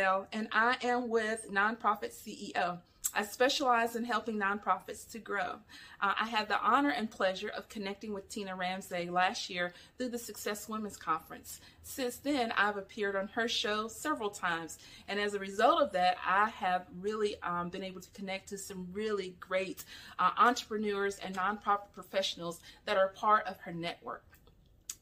Bell, and I am with Nonprofit CEO. I specialize in helping nonprofits to grow. Uh, I had the honor and pleasure of connecting with Tina Ramsay last year through the Success Women's Conference. Since then, I've appeared on her show several times, and as a result of that, I have really um, been able to connect to some really great uh, entrepreneurs and nonprofit professionals that are part of her network.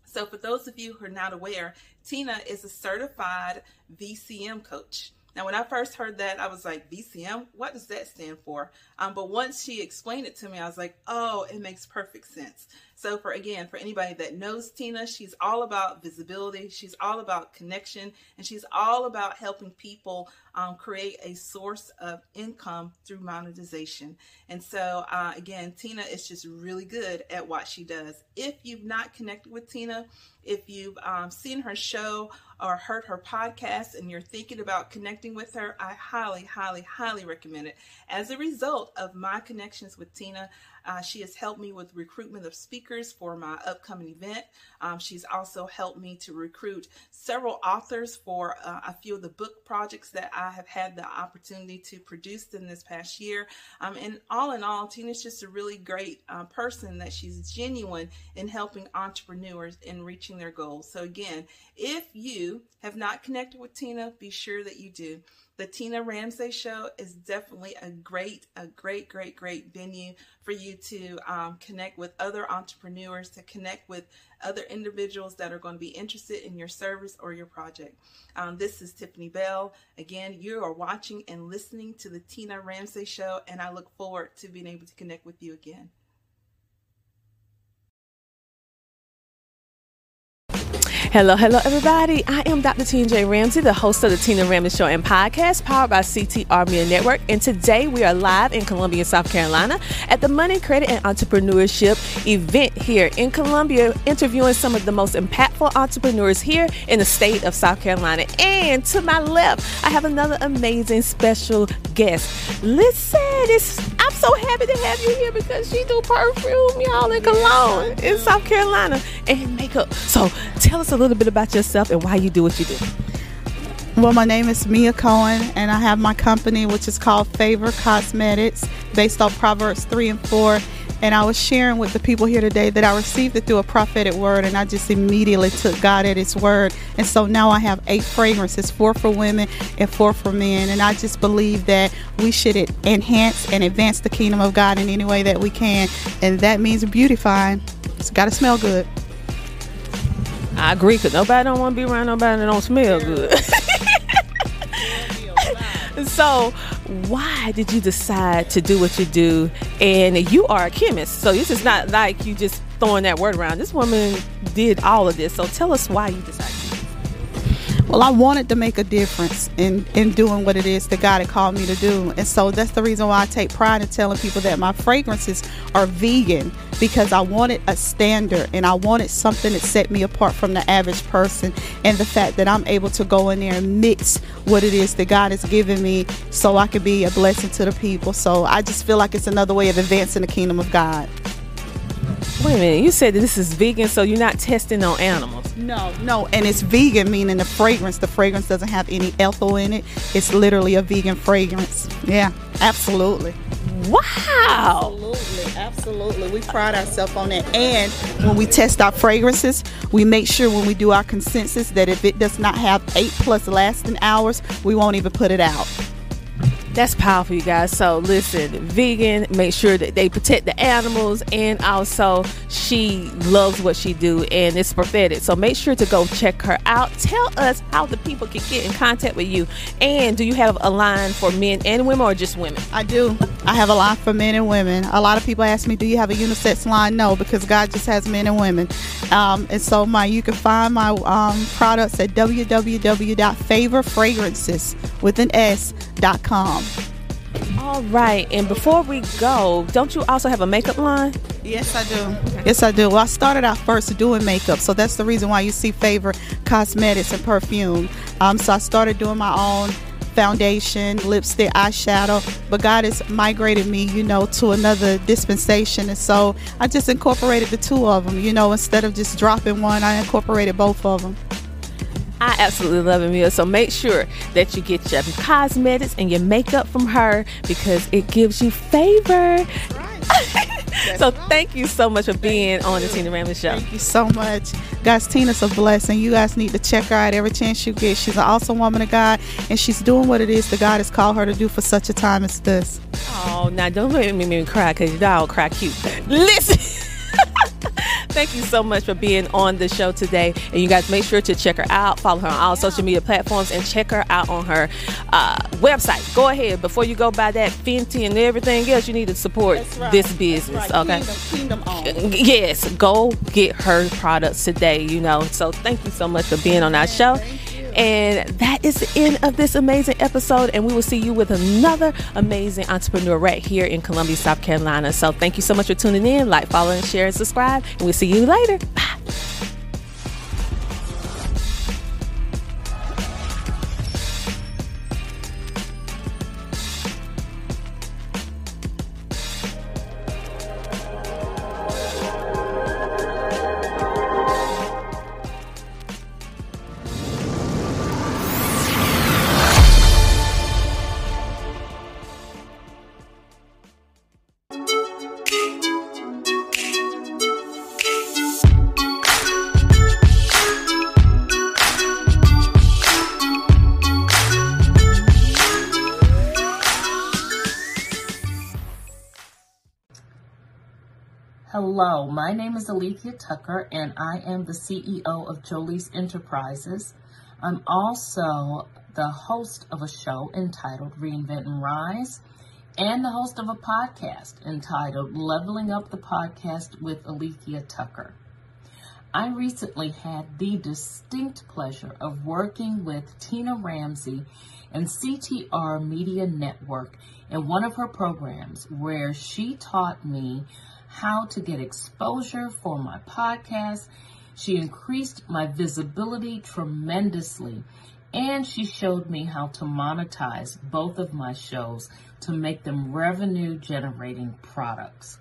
So, for those of you who are not aware, Tina is a certified VCM coach. Now, when I first heard that, I was like, VCM? What does that stand for? Um, but once she explained it to me, I was like, oh, it makes perfect sense. So, for again, for anybody that knows Tina, she's all about visibility, she's all about connection, and she's all about helping people um, create a source of income through monetization. And so, uh, again, Tina is just really good at what she does. If you've not connected with Tina, if you've um, seen her show or heard her podcast and you're thinking about connecting with her, I highly, highly, highly recommend it. As a result of my connections with Tina, uh, she has helped me with recruitment of speakers for my upcoming event. Um, she's also helped me to recruit several authors for uh, a few of the book projects that I have had the opportunity to produce in this past year. Um, and all in all, Tina's just a really great uh, person that she's genuine in helping entrepreneurs in reaching their goals. So, again, if you have not connected with Tina, be sure that you do the Tina Ramsay Show is definitely a great, a great, great, great venue for you to um, connect with other entrepreneurs, to connect with other individuals that are going to be interested in your service or your project. Um, this is Tiffany Bell. Again, you are watching and listening to the Tina Ramsay Show, and I look forward to being able to connect with you again. Hello, hello, everybody. I am Dr. Tina J. Ramsay, the host of the Tina Ramsay Show and podcast, powered by CTR Media Network. And today we are live in Columbia, South Carolina, at the Money, Credit, and Entrepreneurship event here in Columbia, interviewing some of the most impactful entrepreneurs here in the state of South Carolina. And to my left, I have another amazing special guest. Listen, it's, I'm so happy to have you here because she do perfume, y'all, in cologne in South Carolina and makeup. So tell us a little bit about yourself and why you do what you do. Well, my name is Mia Cohen, and I have my company, which is called Favor Cosmetics, based off Proverbs 3 and 4. And I was sharing with the people here today that I received it through a prophetic word, and I just immediately took God at His word. And so now I have eight fragrances four for women and four for men. And I just believe that we should enhance and advance the kingdom of God in any way that we can. And that means beautifying. It's got to smell good. I agree, because nobody don't want to be around nobody that don't smell good. so why did you decide to do what you do? And you are a chemist so this is not like you just throwing that word around. This woman did all of this so tell us why you decided well, I wanted to make a difference in, in doing what it is that God had called me to do. And so that's the reason why I take pride in telling people that my fragrances are vegan because I wanted a standard and I wanted something that set me apart from the average person. And the fact that I'm able to go in there and mix what it is that God has given me so I can be a blessing to the people. So I just feel like it's another way of advancing the kingdom of God. Wait a minute, you said that this is vegan, so you're not testing on animals. No, no, and it's vegan, meaning the fragrance. The fragrance doesn't have any ethyl in it. It's literally a vegan fragrance. Yeah, absolutely. Wow. Absolutely, absolutely. We pride ourselves on that. And when we test our fragrances, we make sure when we do our consensus that if it does not have eight plus lasting hours, we won't even put it out. That's powerful, you guys. So listen, vegan, make sure that they protect the animals, and also she loves what she do, and it's prophetic. So make sure to go check her out. Tell us how the people can get in contact with you, and do you have a line for men and women, or just women? I do. I have a line for men and women. A lot of people ask me, "Do you have a unisex line?" No, because God just has men and women. Um, and so my you can find my um, products at www.favorfragrances with an S dot. All right. And before we go, don't you also have a makeup line? Yes, I do. Yes, I do. Well, I started out first doing makeup, so that's the reason why you see Favor Cosmetics and Perfume. Um, so I started doing my own foundation, lipstick, eyeshadow, but God has migrated me, you know, to another dispensation. And so I just incorporated the two of them, you know, instead of just dropping one, I incorporated both of them. I absolutely love Amia. So make sure that you get your cosmetics and your makeup from her because it gives you favor. so thank you so much for being on the Tina Ramsay Show. Thank you so much. Guys, Tina's a blessing. You guys need to check her out every chance you get. She's an awesome woman of God, and she's doing what it is that God has called her to do for such a time as this. Oh, now don't make me cry because I'll cry cute. Listen. Thank you so much for being on the show today. And you guys make sure to check her out, follow her on all social media platforms, and check her out on her uh, website. Go ahead before you go buy that Fenty and everything else. You need to support right. this business. Right. Okay. Kingdom, kingdom yes, go get her products today. You know. So thank you so much for being on our show. And that is the end of this amazing episode. And we will see you with another amazing entrepreneur right here in Columbia, South Carolina. So thank you so much for tuning in. Like, follow, and share, and subscribe. And we'll see you later. Bye. Hello, my name is Alethea Tucker and I am the CEO of Jolie's Enterprises. I'm also the host of a show entitled Reinvent and Rise and the host of a podcast entitled Leveling Up the Podcast with Alethea Tucker. I recently had the distinct pleasure of working with Tina Ramsay and CTR Media Network in one of her programs where she taught me how to get exposure for my podcast. She increased my visibility tremendously. And she showed me how to monetize both of my shows to make them revenue generating products.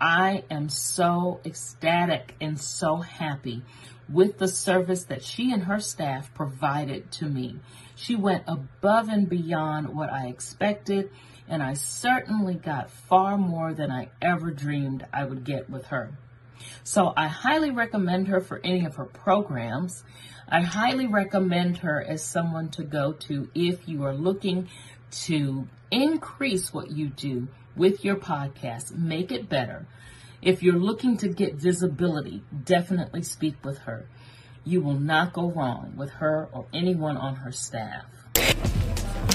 I am so ecstatic and so happy with the service that she and her staff provided to me. She went above and beyond what I expected and I certainly got far more than I ever dreamed I would get with her. So I highly recommend her for any of her programs. I highly recommend her as someone to go to if you are looking to increase what you do with your podcast, make it better. If you're looking to get visibility, definitely speak with her. You will not go wrong with her or anyone on her staff.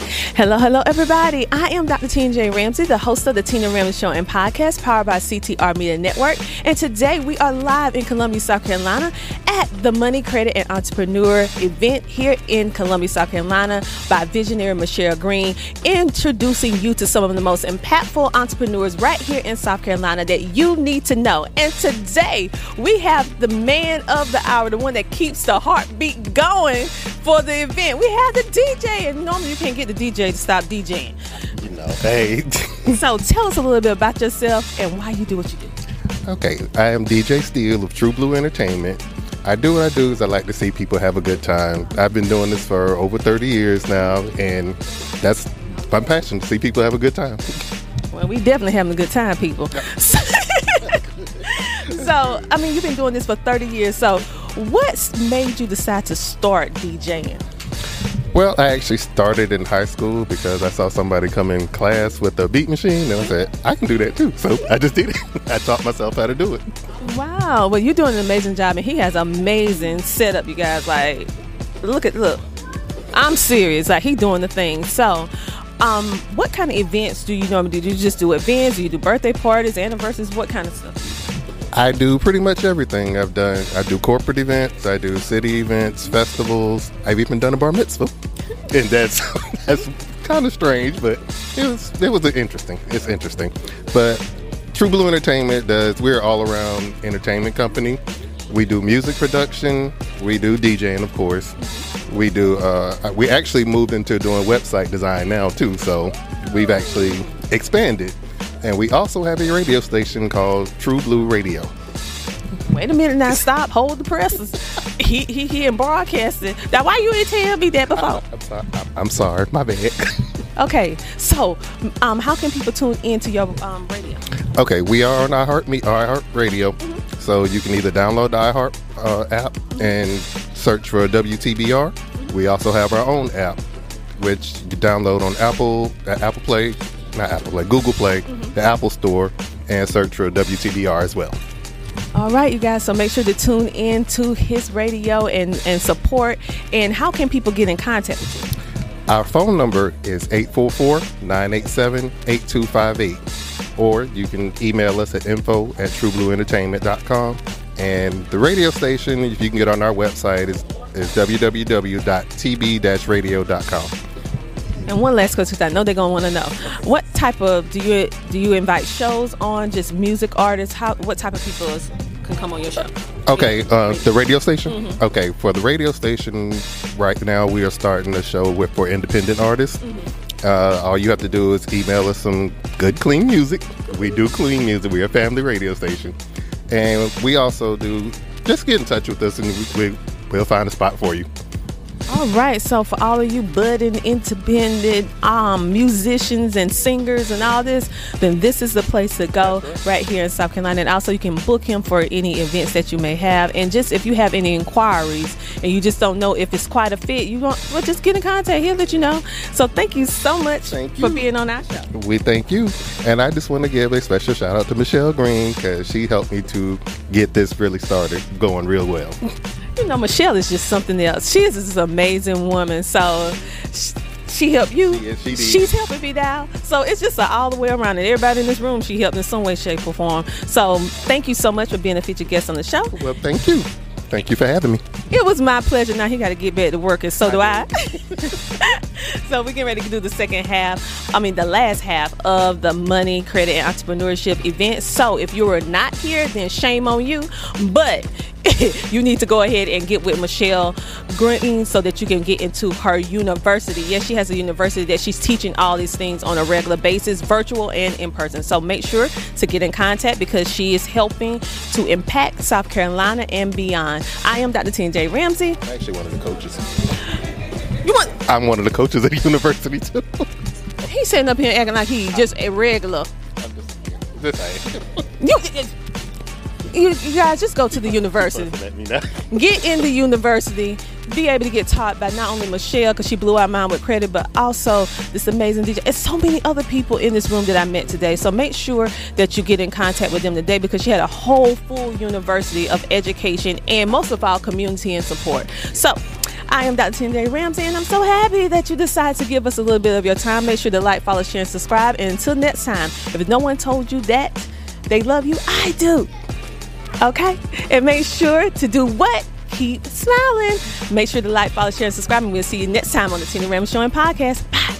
Hello, hello, everybody. I am Dr. Tina J. Ramsay, the host of the Tina Ramsay Show and podcast powered by CTR Media Network. And today we are live in Columbia, South Carolina at the Money Credit and Entrepreneur event here in Columbia, South Carolina by visionary Michelle Green, introducing you to some of the most impactful entrepreneurs right here in South Carolina that you need to know. And today we have the man of the hour, the one that keeps the heartbeat going for the event. We have the DJ, and normally you can't get the DJ to stop DJing. You know, hey. so tell us a little bit about yourself and why you do what you do. Okay, I am DJ Steele of True Blue Entertainment. I do what I do is I like to see people have a good time. I've been doing this for over 30 years now, and that's my passion to see people have a good time. Well, we definitely having a good time, people. so, I mean, you've been doing this for 30 years. So, what made you decide to start DJing? Well, I actually started in high school because I saw somebody come in class with a beat machine, and I said, I can do that too. So I just did it. I taught myself how to do it. Wow. Well, you're doing an amazing job, and he has amazing setup, you guys. Like, look at, look. I'm serious. Like, he doing the thing. So, um, what kind of events do you normally do? Do you just do events? Do you do birthday parties, anniversaries? What kind of stuff? I do pretty much everything. I've done. I do corporate events. I do city events, festivals. I've even done a bar mitzvah, and that's that's kind of strange, but it was it was interesting. It's interesting, but True Blue Entertainment does. We're all around entertainment company. We do music production. We do DJing, of course. We do. Uh, we actually moved into doing website design now too. So we've actually expanded and we also have a radio station called True Blue Radio. Wait a minute now. Stop. Hold the presses. he he he in broadcasting. Now why you ain't tell me that before? I'm sorry. I'm sorry. My bad. Okay, so um, how can people tune into your um, radio? okay, we are on iHeart Me iHeart Radio, so you can either download the iHeart uh, app and search for WTBR. We also have our own app, which you download on Apple, uh, Apple Play, not Apple Play, Google Play, mm-hmm. the Apple Store, and search for WTBR as well. All right, you guys. So make sure to tune in to his radio and and support. And how can people get in contact with you? Our phone number is 844-987-8258. Or you can email us at info at trueblueentertainment.com. And the radio station, if you can get on our website, is, is www.tb-radio.com. And one last question, 'cause I know they're gonna want to know what type of do you do you invite shows on? Just music artists? How what type of people is, can come on your show? Okay, uh, the radio station. Okay, for the radio station, right now we are starting a show with for independent artists. Uh, all you have to do is email us some good, clean music. We do clean music. We're a family radio station, and we also do. Just get in touch with us, and we, we, we'll find a spot for you. All right, so for all of you budding independent um, musicians and singers and all this, then this is the place to go right here in South Carolina. And also, you can book him for any events that you may have. And just if you have any inquiries and you just don't know if it's quite a fit, you want well, just get in contact. He'll let you know. So thank you so much Thank for you. being on our show. We thank you, and I just want to give a special shout out to Michelle Green because she helped me to get this really started, going real well. You know, Michelle is just something else. She is this amazing woman. So she, she helped you. She did. She's helping me now. So it's just a all the way around. And everybody in this room, she helped in some way, shape, or form. So thank you so much for being a featured guest on the show. Well, thank you. Thank you for having me. It was my pleasure. Now he got to get back to work, and so do I. so we're getting ready to do the second half. I mean, the last half of the money, credit, and entrepreneurship event. So if you were not here, then shame on you. But you need to go ahead and get with Michelle Green so that you can get into her university. Yes, she has a university that she's teaching all these things on a regular basis, virtual and in person. So make sure to get in contact because she is helping to impact South Carolina and beyond. I am Dr. T.J. Ramsay. I'm actually one of the coaches. You want? I'm one of the coaches at the university too. He's sitting up here acting like he just a regular. I'm just, just. You, you, you guys just go to the university. Let me know. get in the university, be able to get taught by not only Michelle because she blew our mind with credit, but also this amazing DJ. And so many other people in this room that I met today. So make sure that you get in contact with them today because she had a whole full university of education and most of all community and support. So I am Dr. Tunde Ramsay, and I'm so happy that you decided to give us a little bit of your time. Make sure to like, follow, share, and subscribe. And until next time, if no one told you that they love you, I do. Okay? And make sure to do what? Keep smiling. Make sure to like, follow, share, and subscribe. And we'll see you next time on the Tina Ramsay Show and Podcast. Bye.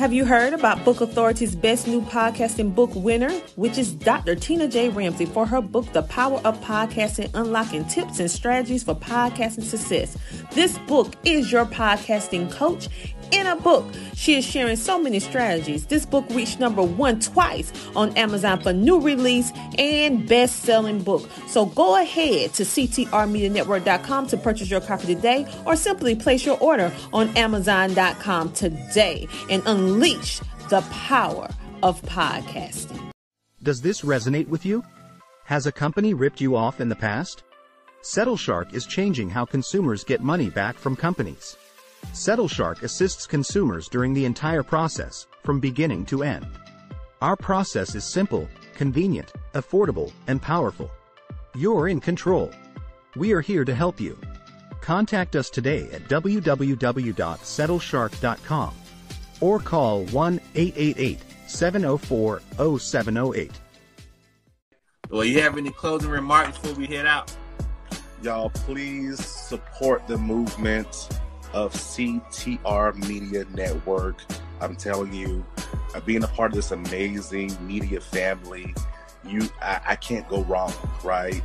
Have you heard about Book Authority's best new podcasting book winner, which is Dr. Tina J. Ramsay for her book, The Power of Podcasting Unlocking Tips and Strategies for Podcasting Success? This book is your podcasting coach in a book. She is sharing so many strategies. This book reached number one twice on Amazon for new release and best selling book. So go ahead to CTRMediaNetwork.com to purchase your copy today or simply place your order on Amazon.com today and unleash the power of podcasting. Does this resonate with you? Has a company ripped you off in the past? SettleShark is changing how consumers get money back from companies. SettleShark assists consumers during the entire process, from beginning to end. Our process is simple, convenient, affordable, and powerful. You're in control. We are here to help you. Contact us today at www.settleshark.com or call 1 888 704 0708. Well, you have any closing remarks before we head out? Y'all, please support the movement of CTR Media Network. I'm telling you, uh, being a part of this amazing media family, you I, I can't go wrong, right?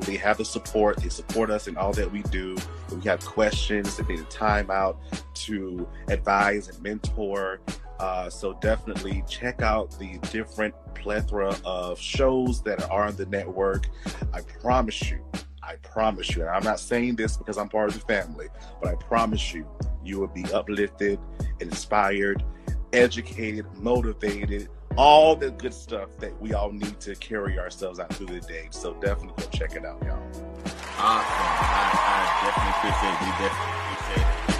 They have the support. They support us in all that we do. If we have questions, they need time out to advise and mentor. Uh, so definitely check out the different plethora of shows that are on the network. I promise you, I promise you, and I'm not saying this because I'm part of the family, but I promise you, you will be uplifted, inspired, educated, motivated, all the good stuff that we all need to carry ourselves out through the day. So definitely go check it out, y'all. Awesome. I, I definitely appreciate. We definitely appreciate it.